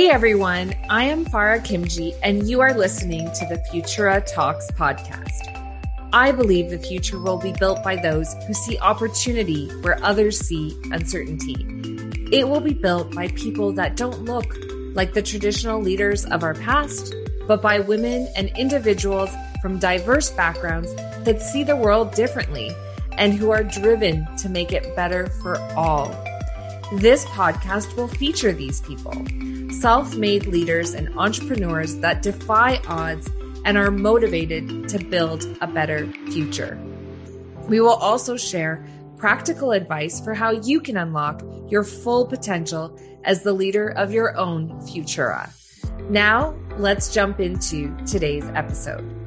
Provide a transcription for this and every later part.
Hey everyone, I am Farrah Khimji, and you are listening to the Futura Talks podcast. I believe the future will be built by those who see opportunity where others see uncertainty. It will be built by people that don't look like the traditional leaders of our past, but by women and individuals from diverse backgrounds that see the world differently and who are driven to make it better for all. This podcast will feature these people self made leaders and entrepreneurs that defy odds and are motivated to build a better future. We will also share practical advice for how you can unlock your full potential as the leader of your own Futura. Now, let's jump into today's episode.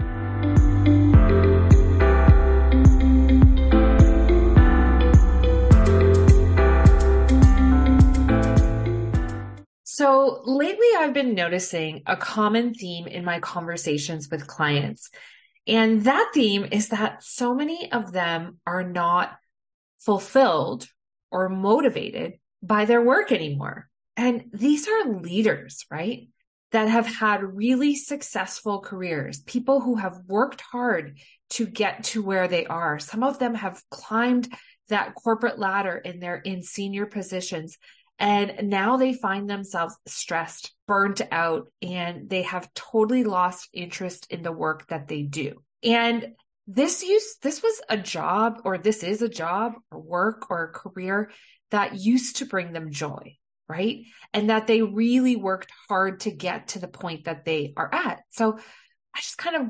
So lately, I've been noticing a common theme in my conversations with clients. And that theme is that so many of them are not fulfilled or motivated by their work anymore. And these are leaders, right? That have had really successful careers, people who have worked hard to get to where they are. Some of them have climbed that corporate ladder in their in senior positions and now they find themselves stressed, burnt out, and they have totally lost interest in the work that they do. And this used, this was a job or this is a job or work or a career that used to bring them joy, right? And that they really worked hard to get to the point that they are at. So I just kind of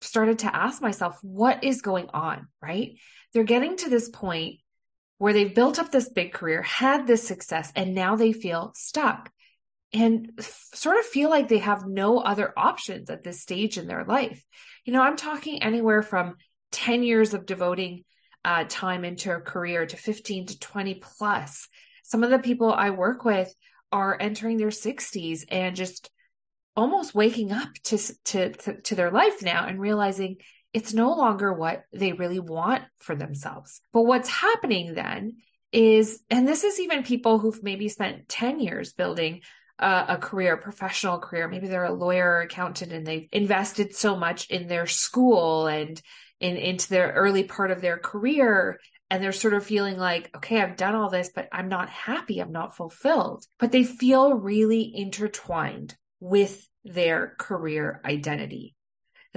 started to ask myself, what is going on, right? They're getting to this point where they've built up this big career, had this success, and now they feel stuck and f- sort of feel like they have no other options at this stage in their life. You know, I'm talking anywhere from 10 years of devoting uh, time into a career to 15 to 20 plus. Some of the people I work with are entering their 60s and just almost waking up to, to, to, to their life now and realizing it's no longer what they really want for themselves. But what's happening then is, and this is even people who've maybe spent 10 years building a, a career, a professional career. Maybe they're a lawyer or accountant and they've invested so much in their school and in, into their early part of their career. And they're sort of feeling like, okay, I've done all this, but I'm not happy. I'm not fulfilled. But they feel really intertwined with their career identity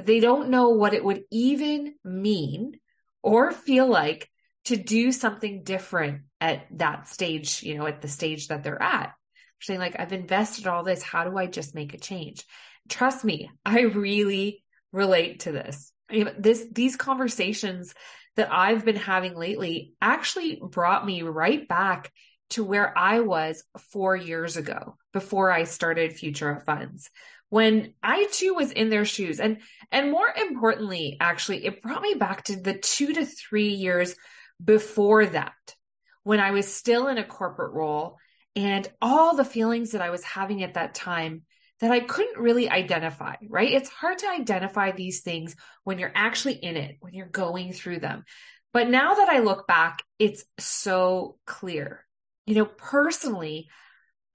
that they don't know what it would even mean or feel like to do something different at that stage, you know, at the stage that they're at. Saying like, I've invested all this. How do I just make a change? Trust me, I really relate to this. This, these conversations that I've been having lately actually brought me right back to where I was four years ago before I started Futura Funds, when I too was in their shoes. And and more importantly, actually, it brought me back to the two to three years before that, when I was still in a corporate role and all the feelings that I was having at that time that I couldn't really identify, right? It's hard to identify these things when you're actually in it, when you're going through them. But now that I look back, it's so clear. You know, personally,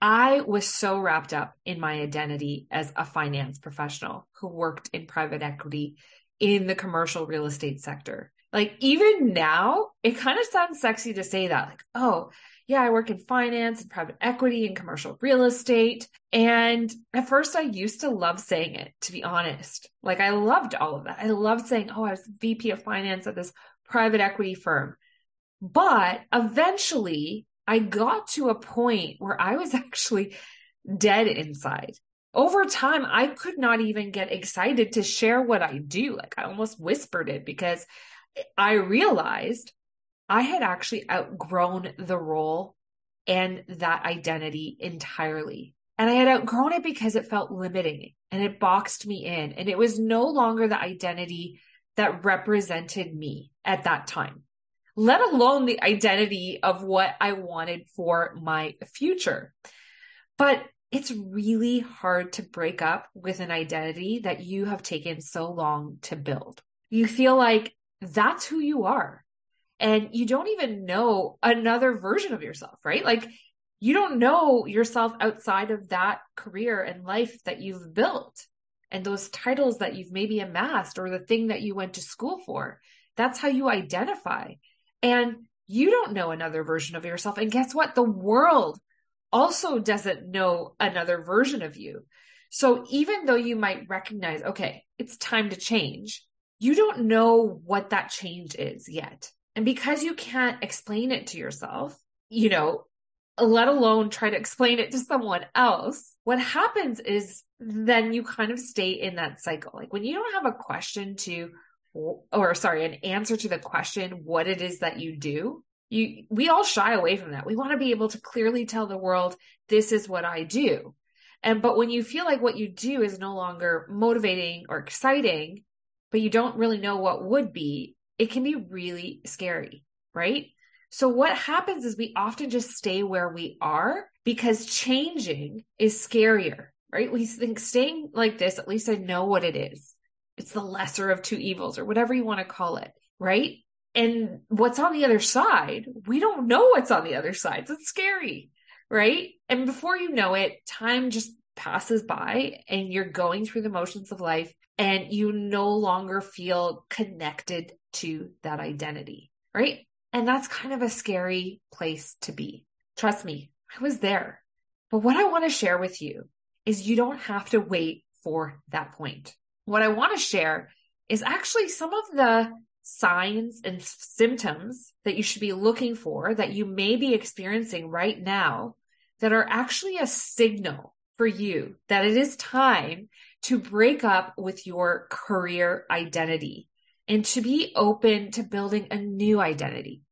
I was so wrapped up in my identity as a finance professional who worked in private equity in the commercial real estate sector. Like even now, it kind of sounds sexy to say that, like, oh, yeah, I work in finance and private equity and commercial real estate. And at first, I used to love saying it, to be honest. Like, I loved all of that. I loved saying, oh, I was VP of finance at this private equity firm. But eventually, I got to a point where I was actually dead inside. Over time, I could not even get excited to share what I do. Like I almost whispered it because I realized I had actually outgrown the role and that identity entirely. And I had outgrown it because it felt limiting and it boxed me in. And it was no longer the identity that represented me at that time let alone the identity of what I wanted for my future. But it's really hard to break up with an identity that you have taken so long to build. You feel like that's who you are. And you don't even know another version of yourself, right? Like You don't know yourself outside of that career and life that you've built and those titles that you've maybe amassed or the thing that you went to school for. That's how you identify. And you don't know another version of yourself. And guess what? The world also doesn't know another version of you. So even though you might recognize, okay, it's time to change, you don't know what that change is yet. And because you can't explain it to yourself, you know, let alone try to explain it to someone else, what happens is then you kind of stay in that cycle. Like when you don't have a question to, or sorry, an answer to the question, what it is that you do, you, we all shy away from that. We want to be able to clearly tell the world, this is what I do. And, but when you feel like what you do is no longer motivating or exciting, but you don't really know what would be, it can be really scary, right? So what happens is we often just stay where we are because changing is scarier, right? We think staying like this, at least I know what it is. It's the lesser of two evils or whatever you want to call it, right? And what's on the other side, we don't know what's on the other side. So it's scary, right? And before you know it, time just passes by and you're going through the motions of life and you no longer feel connected to that identity, right? And that's kind of a scary place to be. Trust me, I was there. But what I want to share with you is you don't have to wait for that point. What I want to share is actually some of the signs and symptoms that you should be looking for that you may be experiencing right now that are actually a signal for you that it is time to break up with your career identity and to be open to building a new identity.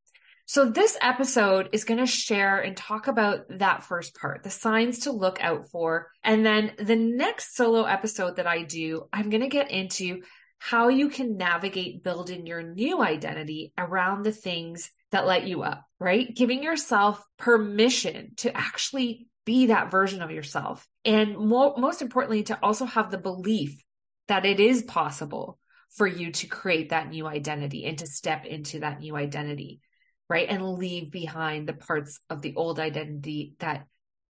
So this episode is going to share and talk about that first part, the signs to look out for. And then the next solo episode that I do, I'm going to get into how you can navigate building your new identity around the things that light you up, right? Giving yourself permission to actually be that version of yourself. And mo- most importantly, to also have the belief that it is possible for you to create that new identity and to step into that new identity right? And leave behind the parts of the old identity that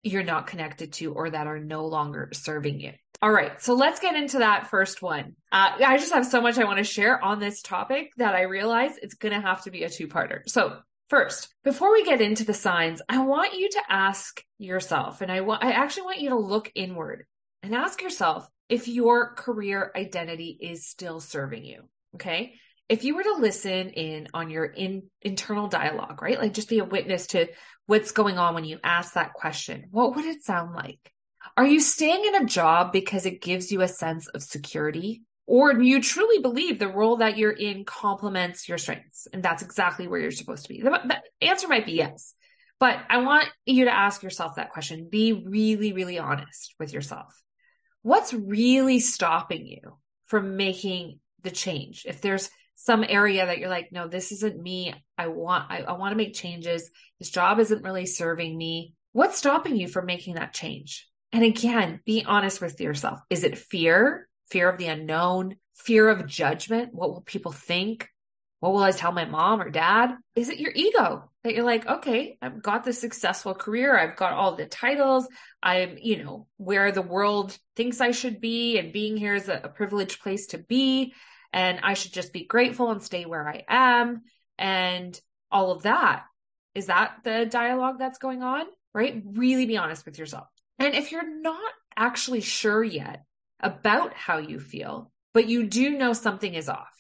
you're not connected to or that are no longer serving you. All right. So let's get into that first one. Uh, I just have so much I want to share on this topic that I realize it's going to have to be a two parter. So first, before we get into the signs, I want you to ask yourself, and I want, I actually want you to look inward and ask yourself if your career identity is still serving you. Okay if you were to listen in on your in, internal dialogue, right? Like just be a witness to what's going on when you ask that question, what would it sound like? Are you staying in a job because it gives you a sense of security? Or do you truly believe the role that you're in complements your strengths? And that's exactly where you're supposed to be. The, the answer might be yes. But I want you to ask yourself that question. Be really, really honest with yourself. What's really stopping you from making the change? If there's some area that you're like, no, this isn't me. I want, I, I want to make changes. This job isn't really serving me. What's stopping you from making that change? And again, be honest with yourself. Is it fear? Fear of the unknown? Fear of judgment? What will people think? What will I tell my mom or dad? Is it your ego that you're like, okay, I've got this successful career. I've got all the titles. I'm, you know, where the world thinks I should be and being here is a, a privileged place to be and I should just be grateful and stay where I am and all of that. Is that the dialogue that's going on? Right? Really be honest with yourself. And if you're not actually sure yet about how you feel, but you do know something is off,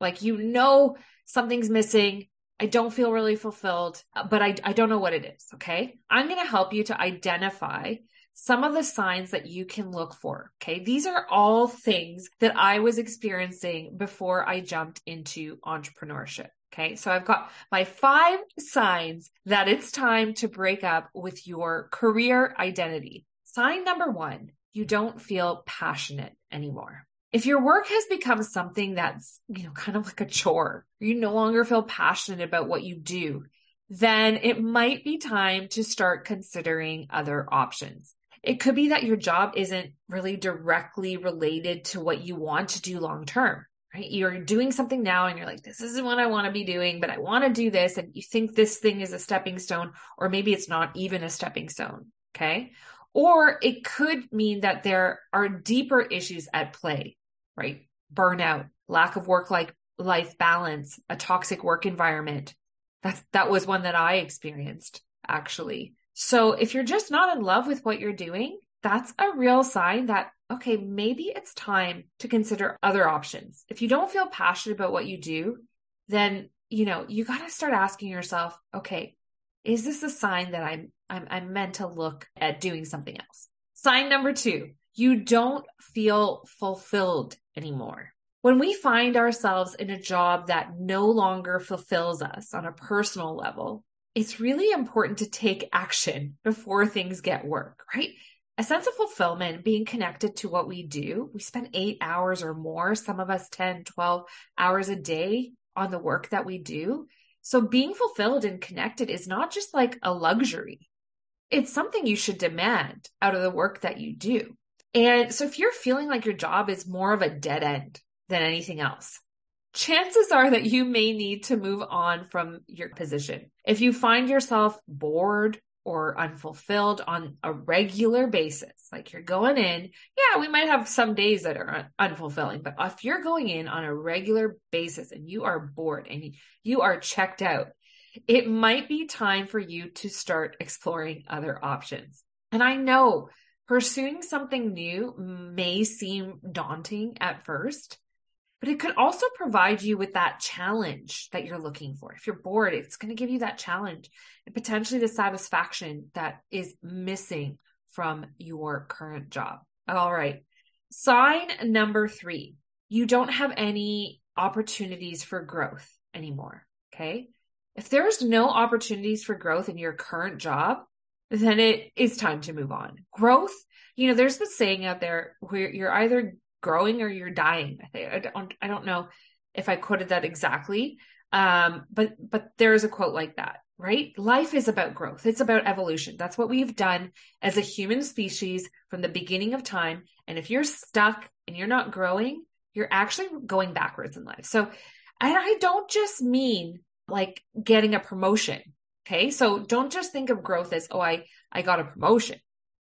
like you know something's missing, I don't feel really fulfilled, but I, I don't know what it is. Okay. I'm going to help you to identify some of the signs that you can look for. Okay. These are all things that I was experiencing before I jumped into entrepreneurship. Okay. So I've got my five signs that it's time to break up with your career identity. Sign number one, you don't feel passionate anymore. If your work has become something that's, you know, kind of like a chore, you no longer feel passionate about what you do, then it might be time to start considering other options. It could be that your job isn't really directly related to what you want to do long term. right? You're doing something now and you're like, this isn't what I want to be doing, but I want to do this. And you think this thing is a stepping stone, or maybe it's not even a stepping stone. Okay. Or it could mean that there are deeper issues at play, right? Burnout, lack of work life balance, a toxic work environment. That, that was one that I experienced actually. So if you're just not in love with what you're doing, that's a real sign that, okay, maybe it's time to consider other options. If you don't feel passionate about what you do, then, you know, you got to start asking yourself, okay, is this a sign that I'm, I'm, I'm meant to look at doing something else? Sign number two, you don't feel fulfilled anymore. When we find ourselves in a job that no longer fulfills us on a personal level, it's really important to take action before things get work, right? a sense of fulfillment, being connected to what we do. We spend eight hours or more, some of us 10, 12 hours a day on the work that we do. So being fulfilled and connected is not just like a luxury. It's something you should demand out of the work that you do. And so if you're feeling like your job is more of a dead end than anything else, chances are that you may need to move on from your position. If you find yourself bored or unfulfilled on a regular basis. Like you're going in, yeah, we might have some days that are unfulfilling, but if you're going in on a regular basis and you are bored and you are checked out, it might be time for you to start exploring other options. And I know pursuing something new may seem daunting at first, but it could also provide you with that challenge that you're looking for. If you're bored, it's going to give you that challenge and potentially the satisfaction that is missing from your current job. All right. Sign number three you don't have any opportunities for growth anymore. Okay. If there's no opportunities for growth in your current job, then it is time to move on. Growth, you know, there's the saying out there where you're either growing or you're dying. I think I don't I don't know if I quoted that exactly. Um, but but there is a quote like that, right? Life is about growth. It's about evolution. That's what we've done as a human species from the beginning of time. And if you're stuck and you're not growing, you're actually going backwards in life. So and I don't just mean like getting a promotion. Okay. So don't just think of growth as, oh, I, I got a promotion.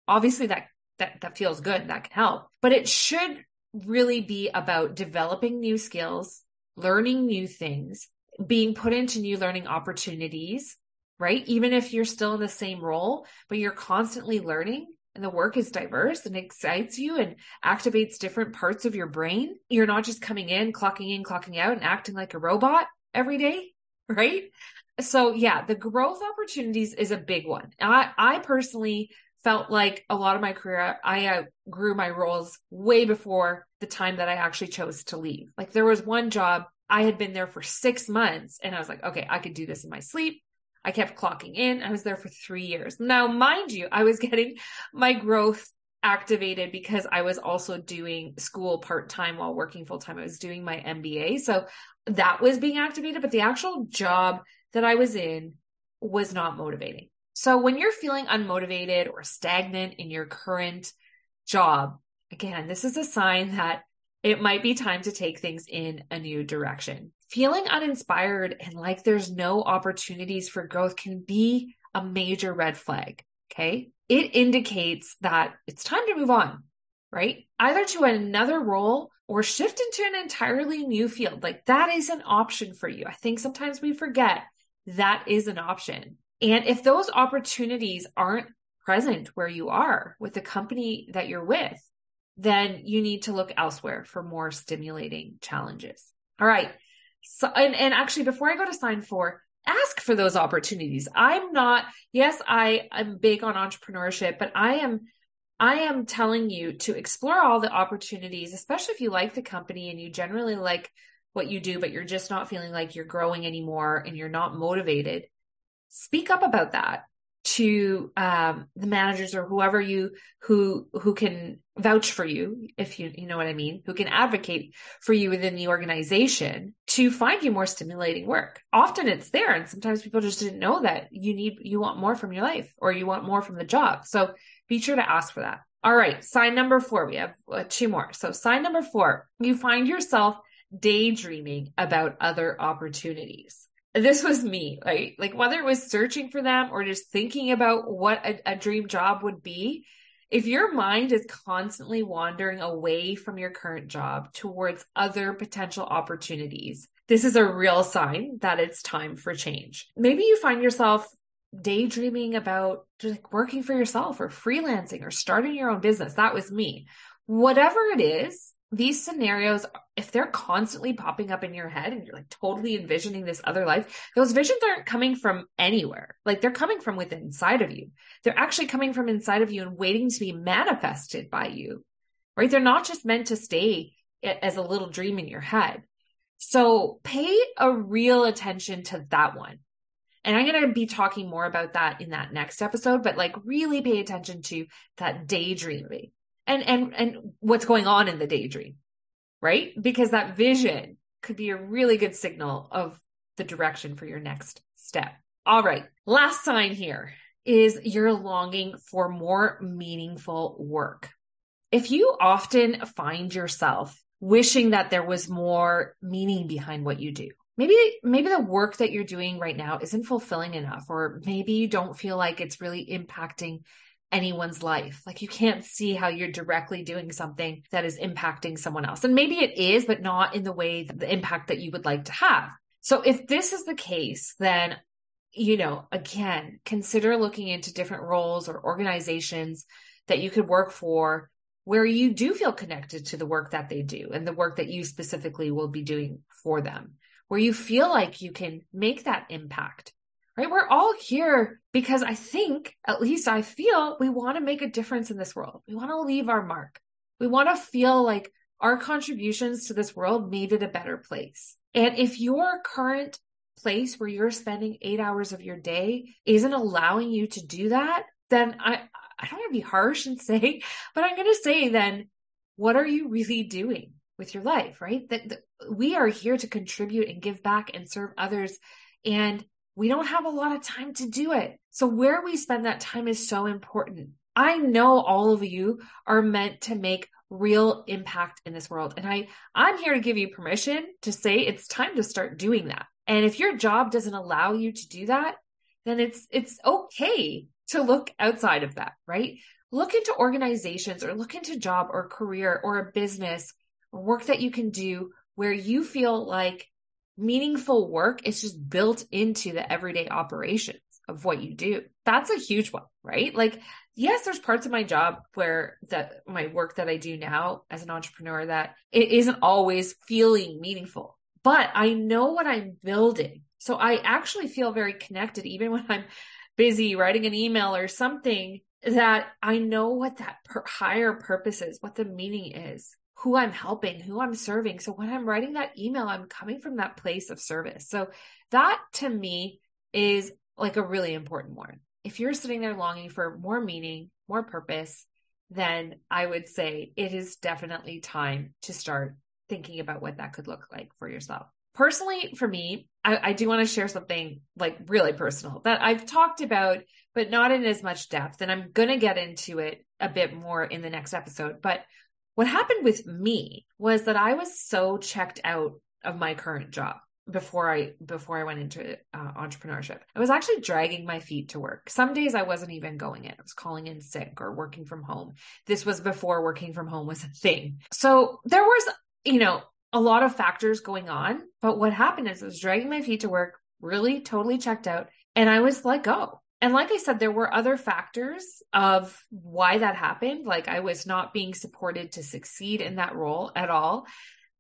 Obviously that, that, that feels good. That can help, but it should really be about developing new skills, learning new things, being put into new learning opportunities, right? Even if you're still in the same role, but you're constantly learning and the work is diverse and excites you and activates different parts of your brain. You're not just coming in, clocking in, clocking out and acting like a robot every day, right? So yeah, the growth opportunities is a big one. I, I personally felt like a lot of my career, I uh, outgrew my roles way before the time that I actually chose to leave. Like there was one job, I had been there for six months and I was like, okay, I could do this in my sleep. I kept clocking in. I was there for three years. Now, mind you, I was getting my growth activated because I was also doing school part time while working full time. I was doing my MBA. So that was being activated, but the actual job that I was in was not motivating. So when you're feeling unmotivated or stagnant in your current job, again, this is a sign that it might be time to take things in a new direction. Feeling uninspired and like there's no opportunities for growth can be a major red flag. Okay. It indicates that it's time to move on, right? Either to another role or shift into an entirely new field. Like that is an option for you. I think sometimes we forget that is an option. And if those opportunities aren't present where you are with the company that you're with, then you need to look elsewhere for more stimulating challenges. All right. So, and, and actually, before I go to sign four, ask for those opportunities. I'm not, yes, I am big on entrepreneurship, but I am, I am telling you to explore all the opportunities, especially if you like the company and you generally like what you do, but you're just not feeling like you're growing anymore and you're not motivated speak up about that to um, the managers or whoever you who who can vouch for you if you you know what i mean who can advocate for you within the organization to find you more stimulating work. Often it's there and sometimes people just didn't know that you need you want more from your life or you want more from the job. So be sure to ask for that. All right sign number four. We have uh, two more. So sign number four. You find yourself daydreaming about other opportunities. This was me, right? Like whether it was searching for them or just thinking about what a, a dream job would be, if your mind is constantly wandering away from your current job towards other potential opportunities, this is a real sign that it's time for change. Maybe you find yourself daydreaming about like working for yourself or freelancing or starting your own business. That was me. Whatever it is, these scenarios, if they're constantly popping up in your head and you're like totally envisioning this other life, those visions aren't coming from anywhere. Like they're coming from within inside of you. They're actually coming from inside of you and waiting to be manifested by you, right? They're not just meant to stay as a little dream in your head. So pay a real attention to that one. And I'm going to be talking more about that in that next episode, but like really pay attention to that daydreaming and, and, and what's going on in the daydream, right? Because that vision could be a really good signal of the direction for your next step. All right. Last sign here is you're longing for more meaningful work. If you often find yourself wishing that there was more meaning behind what you do. Maybe, maybe the work that you're doing right now isn't fulfilling enough, or maybe you don't feel like it's really impacting anyone's life. Like you can't see how you're directly doing something that is impacting someone else. And maybe it is, but not in the way, the impact that you would like to have. So if this is the case, then, you know, again, consider looking into different roles or organizations that you could work for where you do feel connected to the work that they do and the work that you specifically will be doing for them, where you feel like you can make that impact, right? We're all here because I think, at least I feel, we want to make a difference in this world. We want to leave our mark. We want to feel like our contributions to this world made it a better place. And if your current place where you're spending eight hours of your day isn't allowing you to do that, then I, I don't want to be harsh and say, but I'm going to say then, what are you really doing with your life, right? That, that we are here to contribute and give back and serve others. And we don't have a lot of time to do it. So where we spend that time is so important. I know all of you are meant to make real impact in this world. And I, I'm here to give you permission to say it's time to start doing that. And if your job doesn't allow you to do that, then it's, it's okay to look outside of that, right? Look into organizations or look into job or career or a business or work that you can do where you feel like meaningful work is just built into the everyday operations of what you do. That's a huge one, right? Like, yes, there's parts of my job where that my work that I do now as an entrepreneur that it isn't always feeling meaningful, but I know what I'm building. So I actually feel very connected even when I'm busy writing an email or something that I know what that per- higher purpose is, what the meaning is, who I'm helping, who I'm serving. So when I'm writing that email, I'm coming from that place of service. So that to me is like a really important one. If you're sitting there longing for more meaning, more purpose, then I would say it is definitely time to start thinking about what that could look like for yourself personally for me I, I do want to share something like really personal that i've talked about but not in as much depth and i'm going to get into it a bit more in the next episode but what happened with me was that i was so checked out of my current job before I before I went into uh, entrepreneurship. I was actually dragging my feet to work. Some days I wasn't even going in. I was calling in sick or working from home. This was before working from home was a thing. So there was, you know, a lot of factors going on. But what happened is I was dragging my feet to work, really totally checked out, and I was let go. And like I said, there were other factors of why that happened. Like I was not being supported to succeed in that role at all.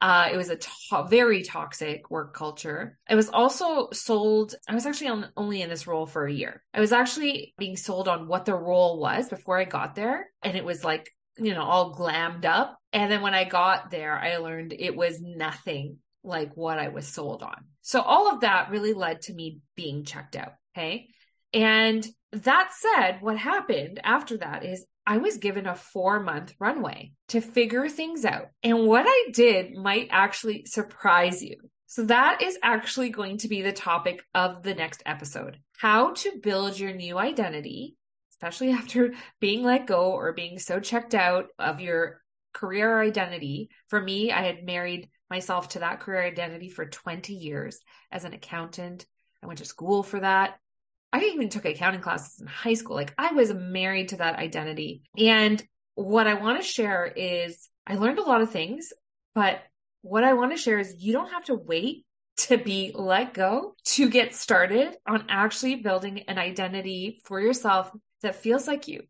Uh, it was a to- very toxic work culture. I was also sold, I was actually on, only in this role for a year. I was actually being sold on what the role was before I got there. And it was like you know, all glammed up. And then when I got there, I learned it was nothing like what I was sold on. So all of that really led to me being checked out. Okay. And that said, what happened after that is I was given a four month runway to figure things out. And what I did might actually surprise you. So that is actually going to be the topic of the next episode. How to build your new identity especially after being let go or being so checked out of your career identity. For me, I had married myself to that career identity for 20 years as an accountant. I went to school for that. I even took accounting classes in high school. Like I was married to that identity. And what I want to share is I learned a lot of things, but what I want to share is you don't have to wait to be let go to get started on actually building an identity for yourself that feels like you,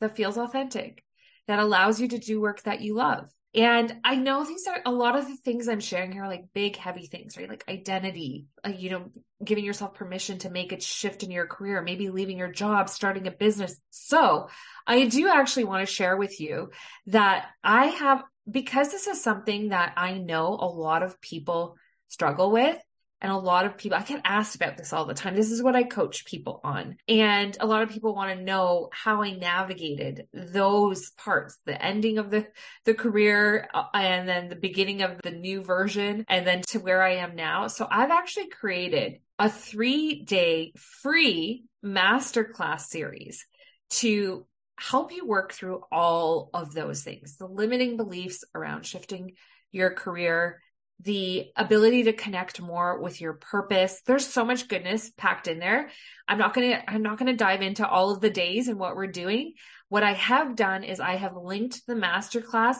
that feels authentic, that allows you to do work that you love. And I know these are a lot of the things I'm sharing here, are like big, heavy things, right? Like identity, uh, you know, giving yourself permission to make a shift in your career, maybe leaving your job, starting a business. So I do actually want to share with you that I have, because this is something that I know a lot of people struggle with. And a lot of people, I get asked about this all the time. This is what I coach people on. And a lot of people want to know how I navigated those parts, the ending of the, the career uh, and then the beginning of the new version and then to where I am now. So I've actually created a three day free masterclass series to help you work through all of those things, the limiting beliefs around shifting your career, the ability to connect more with your purpose. There's so much goodness packed in there. I'm not going to I'm not going to dive into all of the days and what we're doing. What I have done is I have linked the masterclass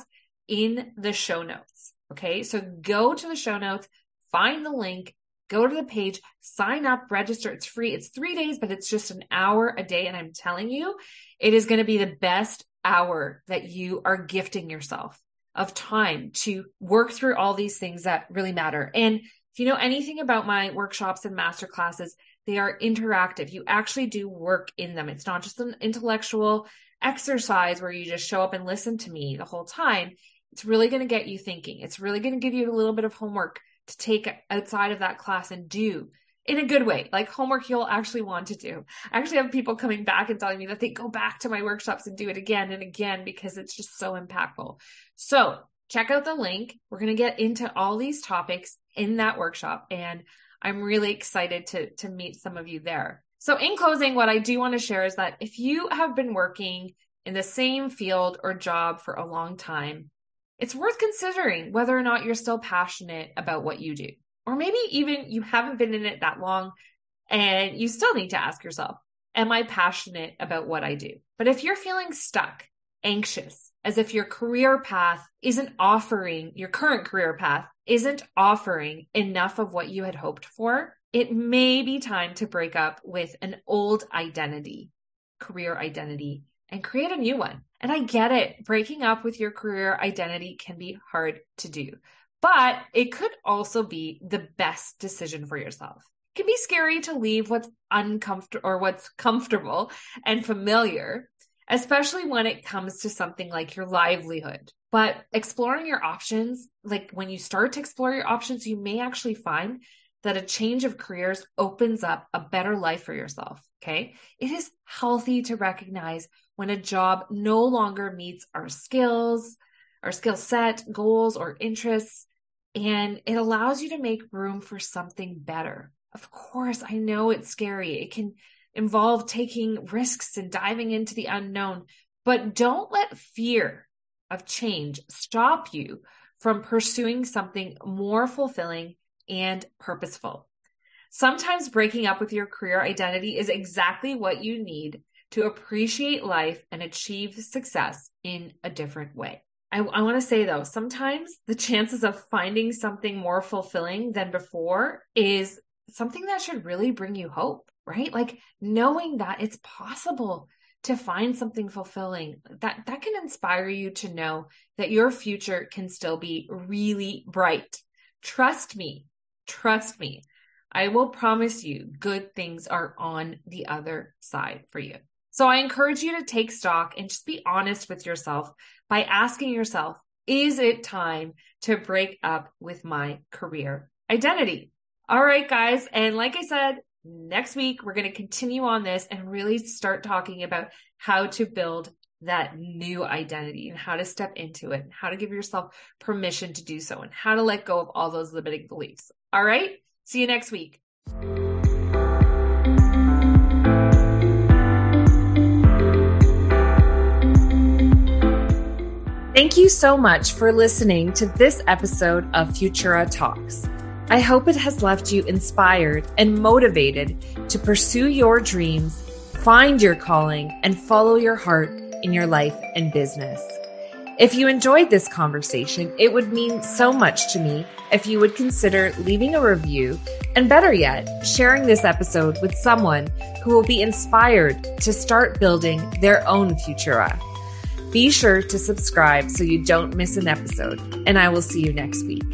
in the show notes. Okay? So go to the show notes, find the link, go to the page, sign up, register. It's free. It's 3 days, but it's just an hour a day and I'm telling you, it is going to be the best hour that you are gifting yourself of time to work through all these things that really matter. And if you know anything about my workshops and master classes, they are interactive. You actually do work in them. It's not just an intellectual exercise where you just show up and listen to me the whole time. It's really going to get you thinking. It's really going to give you a little bit of homework to take outside of that class and do in a good way, like homework you'll actually want to do. I actually have people coming back and telling me that they go back to my workshops and do it again and again because it's just so impactful. So check out the link. We're going to get into all these topics in that workshop and I'm really excited to, to meet some of you there. So in closing, what I do want to share is that if you have been working in the same field or job for a long time, it's worth considering whether or not you're still passionate about what you do. Or maybe even you haven't been in it that long and you still need to ask yourself, am I passionate about what I do? But if you're feeling stuck, anxious, as if your career path isn't offering, your current career path isn't offering enough of what you had hoped for, it may be time to break up with an old identity, career identity, and create a new one. And I get it. Breaking up with your career identity can be hard to do but it could also be the best decision for yourself. It can be scary to leave what's uncomfortable or what's comfortable and familiar, especially when it comes to something like your livelihood. But exploring your options, like when you start to explore your options, you may actually find that a change of careers opens up a better life for yourself. Okay. It is healthy to recognize when a job no longer meets our skills, our skill set, goals, or interests. And it allows you to make room for something better. Of course, I know it's scary. It can involve taking risks and diving into the unknown, but don't let fear of change stop you from pursuing something more fulfilling and purposeful. Sometimes breaking up with your career identity is exactly what you need to appreciate life and achieve success in a different way. I, I want to say though, sometimes the chances of finding something more fulfilling than before is something that should really bring you hope, right? Like knowing that it's possible to find something fulfilling that that can inspire you to know that your future can still be really bright. Trust me. Trust me. I will promise you good things are on the other side for you. So I encourage you to take stock and just be honest with yourself by asking yourself, is it time to break up with my career identity? All right, guys. And like I said, next week, we're going to continue on this and really start talking about how to build that new identity and how to step into it and how to give yourself permission to do so and how to let go of all those limiting beliefs. All right. See you next week. Thank you so much for listening to this episode of Futura Talks. I hope it has left you inspired and motivated to pursue your dreams, find your calling, and follow your heart in your life and business. If you enjoyed this conversation, it would mean so much to me if you would consider leaving a review and better yet, sharing this episode with someone who will be inspired to start building their own Futura. Be sure to subscribe so you don't miss an episode, and I will see you next week.